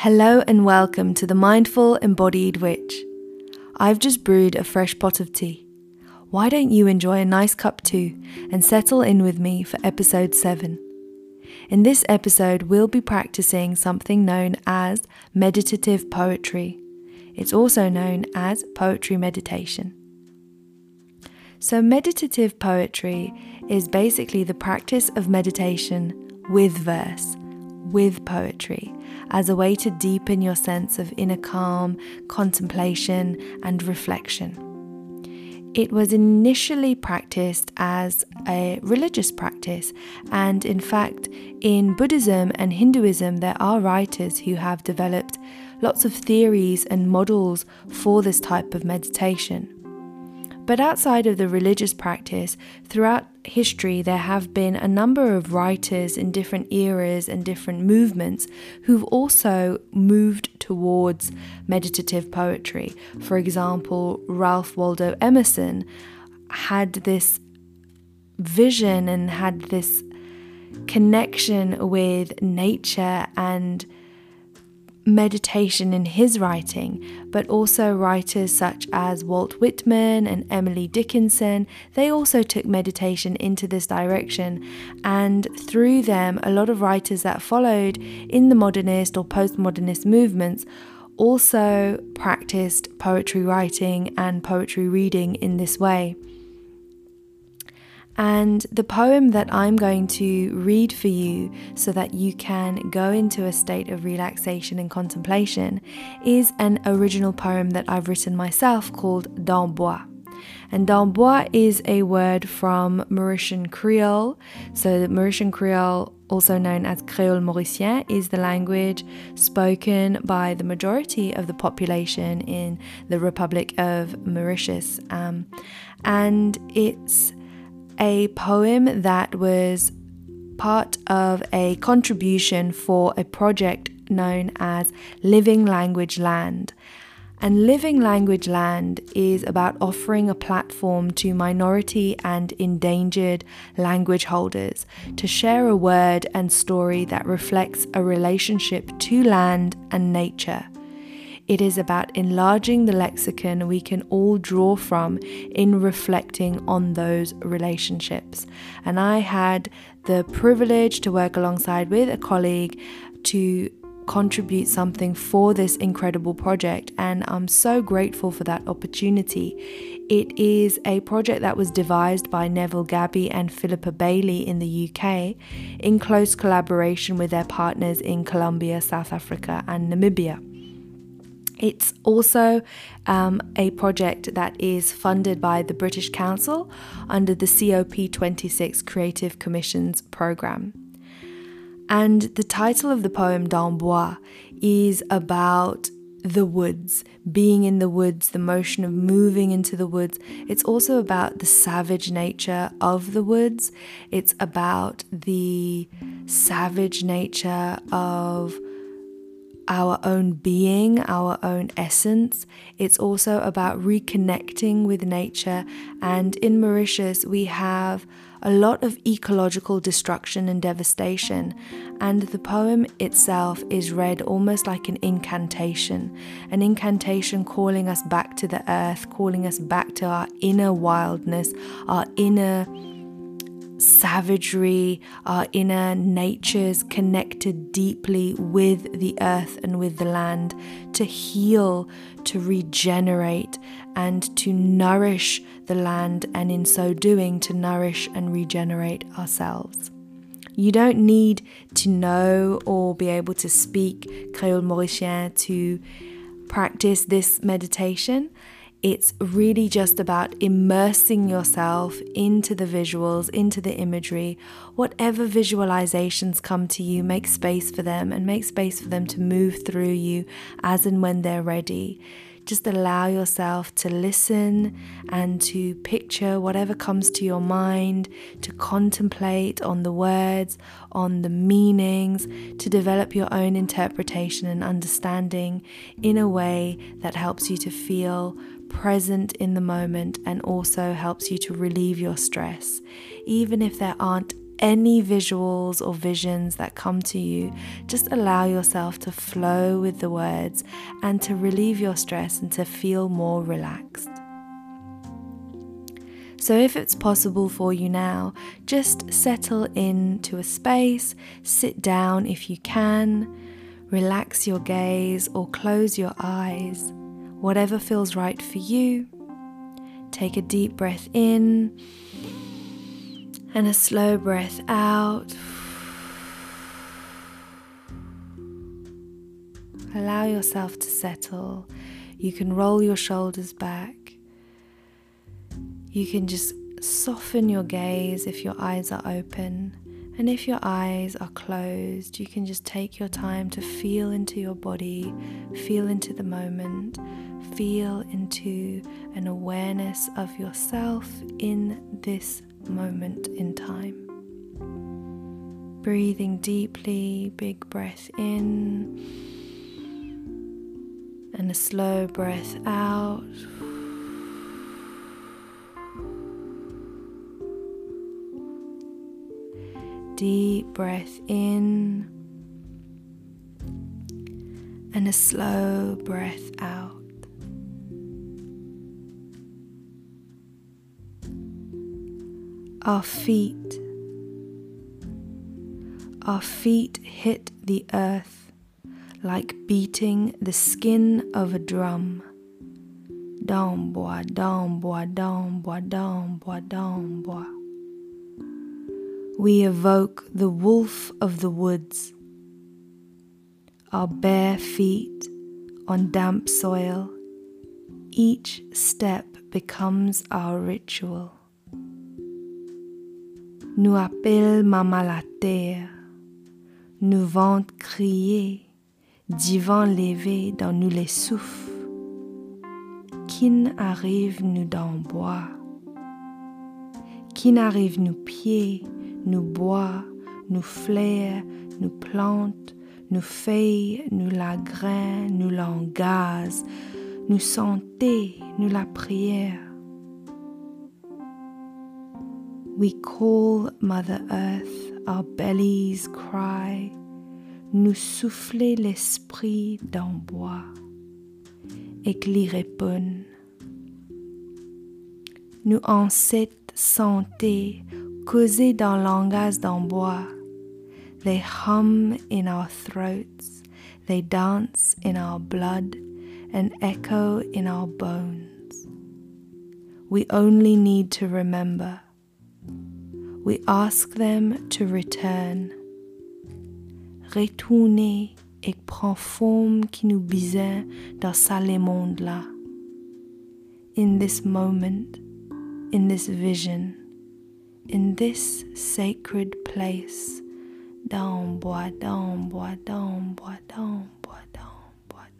Hello and welcome to the Mindful Embodied Witch. I've just brewed a fresh pot of tea. Why don't you enjoy a nice cup too and settle in with me for episode 7? In this episode, we'll be practicing something known as meditative poetry. It's also known as poetry meditation. So, meditative poetry is basically the practice of meditation with verse, with poetry as a way to deepen your sense of inner calm, contemplation, and reflection. It was initially practiced as a religious practice, and in fact, in Buddhism and Hinduism, there are writers who have developed lots of theories and models for this type of meditation. But outside of the religious practice, throughout history, there have been a number of writers in different eras and different movements who've also moved towards meditative poetry. For example, Ralph Waldo Emerson had this vision and had this connection with nature and meditation in his writing, but also writers such as Walt Whitman and Emily Dickinson, they also took meditation into this direction. And through them, a lot of writers that followed in the modernist or postmodernist movements also practiced poetry writing and poetry reading in this way. And the poem that I'm going to read for you so that you can go into a state of relaxation and contemplation is an original poem that I've written myself called Danbwa. And Danbwa is a word from Mauritian Creole. So, Mauritian Creole, also known as Kreol Morisien, is the language spoken by the majority of the population in the Republic of Mauritius. Um, and it's a poem that was part of a contribution for a project known as Living Language Land. And Living Language Land is about offering a platform to minority and endangered language holders to share a word and story that reflects a relationship to land and nature. It is about enlarging the lexicon we can all draw from in reflecting on those relationships. And I had the privilege to work alongside with a colleague to contribute something for this incredible project, and I'm so grateful for that opportunity. It is a project that was devised by Neville Gabie and Philippa Bailey in the UK in close collaboration with their partners in Colombia, South Africa, and Namibia. It's also um, a project that is funded by the British Council under the COP26 Creative Commissions programme. And the title of the poem, Danbwa, is about the woods, being in the woods, the motion of moving into the woods. It's also about the savage nature of the woods. It's about the savage nature of our own being, our own essence. It's also about reconnecting with nature. And in Mauritius, we have a lot of ecological destruction and devastation. And the poem itself is read almost like an incantation an incantation calling us back to the earth, calling us back to our inner wildness, our inner savagery, our inner natures connected deeply with the earth and with the land to heal, to regenerate, and to nourish the land, and in so doing, to nourish and regenerate ourselves. You don't need to know or be able to speak Kreol Morisien to practice this meditation. It's really just about immersing yourself into the visuals, into the imagery. Whatever visualizations come to you, make space for them and make space for them to move through you as and when they're ready. Just allow yourself to listen and to picture whatever comes to your mind, to contemplate on the words, on the meanings, to develop your own interpretation and understanding in a way that helps you to feel present in the moment and also helps you to relieve your stress. Even if there aren't any visuals or visions that come to you, just allow yourself to flow with the words and to relieve your stress and to feel more relaxed. So, if it's possible for you now, just settle into a space, sit down if you can, relax your gaze or close your eyes, whatever feels right for you. Take a deep breath in and a slow breath out. Allow yourself to settle. You can roll your shoulders back. You can just soften your gaze if your eyes are open. And if your eyes are closed, you can just take your time to feel into your body, feel into the moment, feel into an awareness of yourself in this moment in time. Breathing deeply, big breath in, and a slow breath out. Deep breath in and a slow breath out. Our feet, our feet hit the earth like beating the skin of a drum. Dom bois, dom bois, dom bois, dom bois, dom bois. We evoke the wolf of the woods, our bare feet on damp soil. Each step becomes our ritual. Nous appelle maman la terre, nous ventre crier, divan levé dans nous les souffles. Qui arrive nous dans bois, qui arrive nous pieds, nous bois, nous fleurs, nous plantes, nous feuilles, nous la grain, nous langage, nous santé, nous la prière. We call Mother Earth, our bellies cry, nous souffler l'esprit d'en bois, et qu'il répond. Nous ancêtres santé causer dans langage d'en bois. They hum in our throats, they dance in our blood, and echo in our bones. We only need to remember. We ask them to return. Retourner et prend forme qui nous besoin dans ça le monde là. In this moment, in this vision in this sacred place. Down, bois, down, bois, down, bois, bois, down, bois.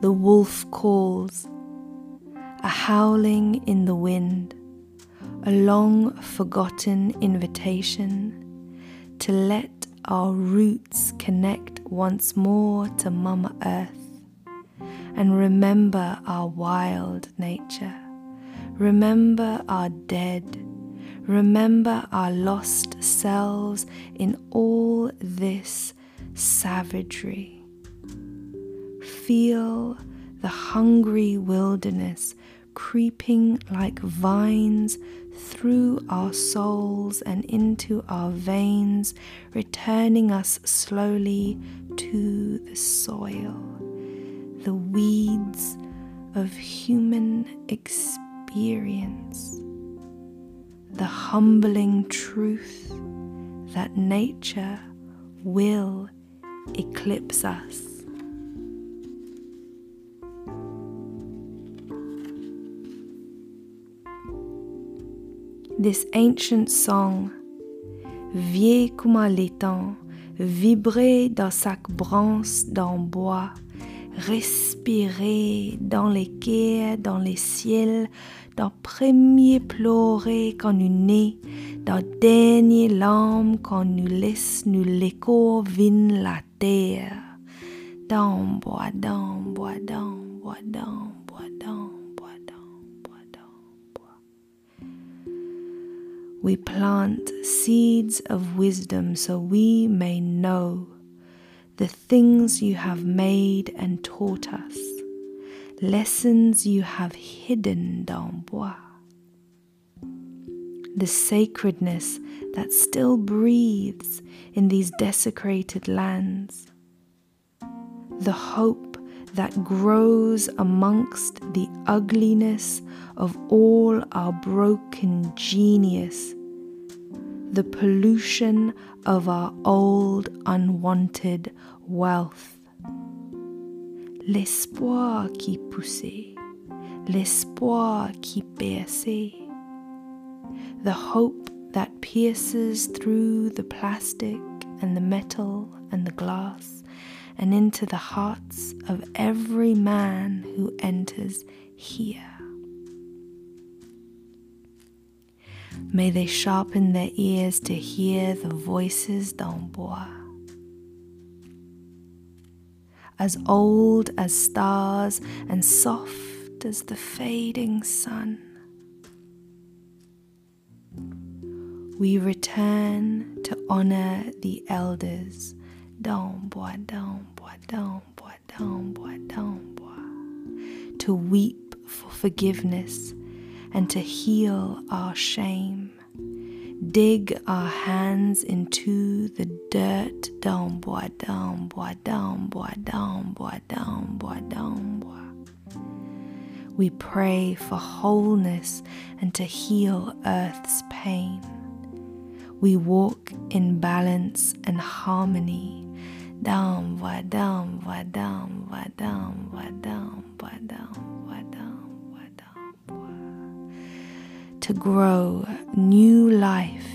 The wolf calls, a howling in the wind, a long forgotten invitation to let our roots connect once more to Mama Earth and remember our wild nature. Remember our dead. Remember our lost selves in all this savagery. Feel the hungry wilderness creeping like vines through our souls and into our veins, returning us slowly to the soil of human experience, the humbling truth that nature will eclipse us. This ancient song, vieux comme l'étang, vibrait dans sa branche d'en bois respirer dans les quais, dans les ciels, dans premier pleurer quand nous nez, dans dernier larme quand nous laisse nous l'écho vin la terre. Dans bois, dans bois, dans bois, dans bois, dans bois, dans bois, dans bois. we plant seeds of wisdom so we may know the things you have made and taught us, lessons you have hidden dans bois, the sacredness that still breathes in these desecrated lands, the hope that grows amongst the ugliness of all our broken genius, the pollution of our old unwanted wealth. L'espoir qui poussait, l'espoir qui perçait, the hope that pierces through the plastic and the metal and the glass and into the hearts of every man who enters here. May they sharpen their ears to hear the voices d'en bois. As old as stars and soft as the fading sun. We return to honor the elders. D'en bois, d'en bois, d'en bois, d'en bois, d'en bois. To weep for forgiveness and to heal our shame. Dig our hands into the dirt. D'en bois, d'en bois, d'en bois, d'en bois, d'en bois, d'en bois. We pray for wholeness and to heal earth's pain. We walk in balance and harmony. Down, bois, down, bois, down, bois, down, bois, down, bois, down, bois, down, To grow new life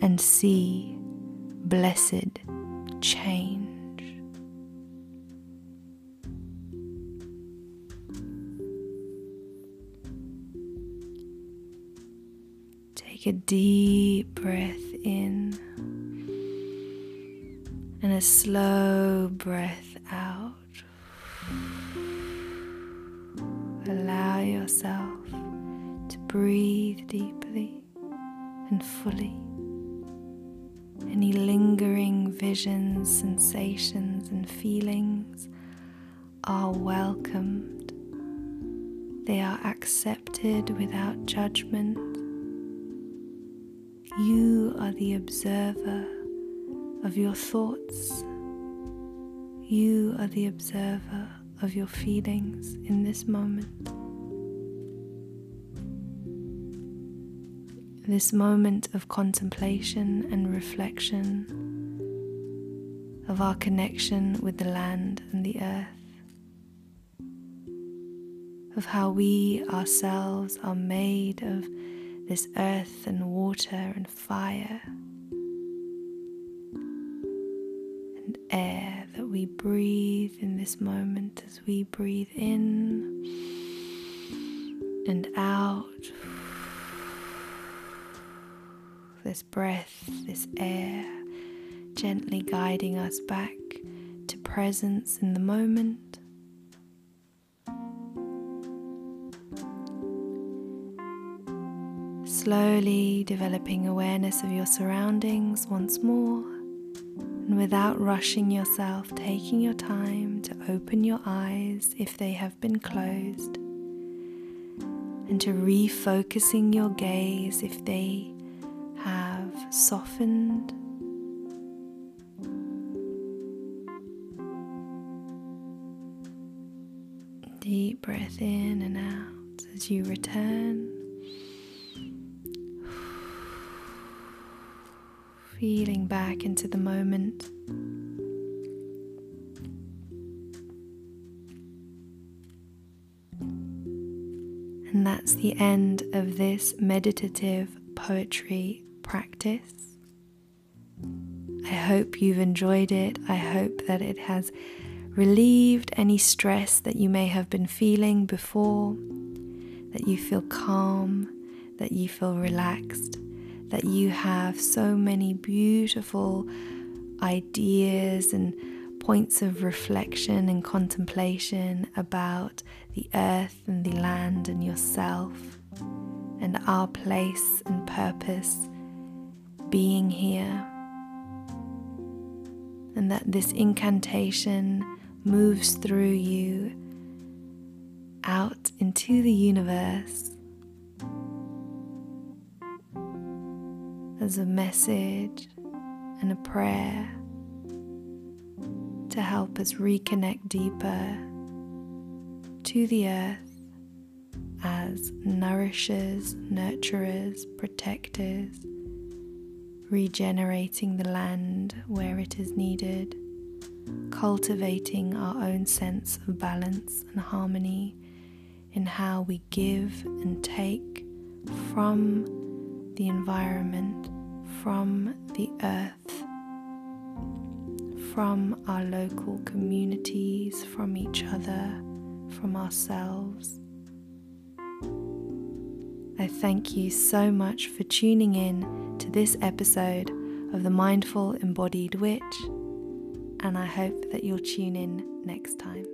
and see blessed change. Take a deep breath in and a slow breath out. Allow yourself breathe deeply and fully. Any lingering visions, sensations, and feelings are welcomed. They are accepted without judgment. You are the observer of your thoughts. You are the observer of your feelings in this moment. This moment of contemplation and reflection of our connection with the land and the earth, of how we ourselves are made of this earth and water and fire and air that we breathe in this moment as we breathe in and out. This breath, this air, gently guiding us back to presence in the moment. Slowly developing awareness of your surroundings once more, and without rushing yourself, taking your time to open your eyes if they have been closed, and to refocusing your gaze if they softened. Deep breath in and out as you return. feeling back into the moment. And that's the end of this meditative poetry practice. I hope you've enjoyed it. I hope that it has relieved any stress that you may have been feeling before, that you feel calm, that you feel relaxed that you have so many beautiful ideas and points of reflection and contemplation about the earth and the land and yourself, and our place and purpose being here. And that this incantation moves through you out into the universe as a message and a prayer to help us reconnect deeper to the earth as nourishers, nurturers, protectors, regenerating the land where it is needed, cultivating our own sense of balance and harmony in how we give and take from the environment, from the earth, from our local communities, from each other, from ourselves. I thank you so much for tuning in to this episode of the Mindful Embodied Witch, and I hope that you'll tune in next time.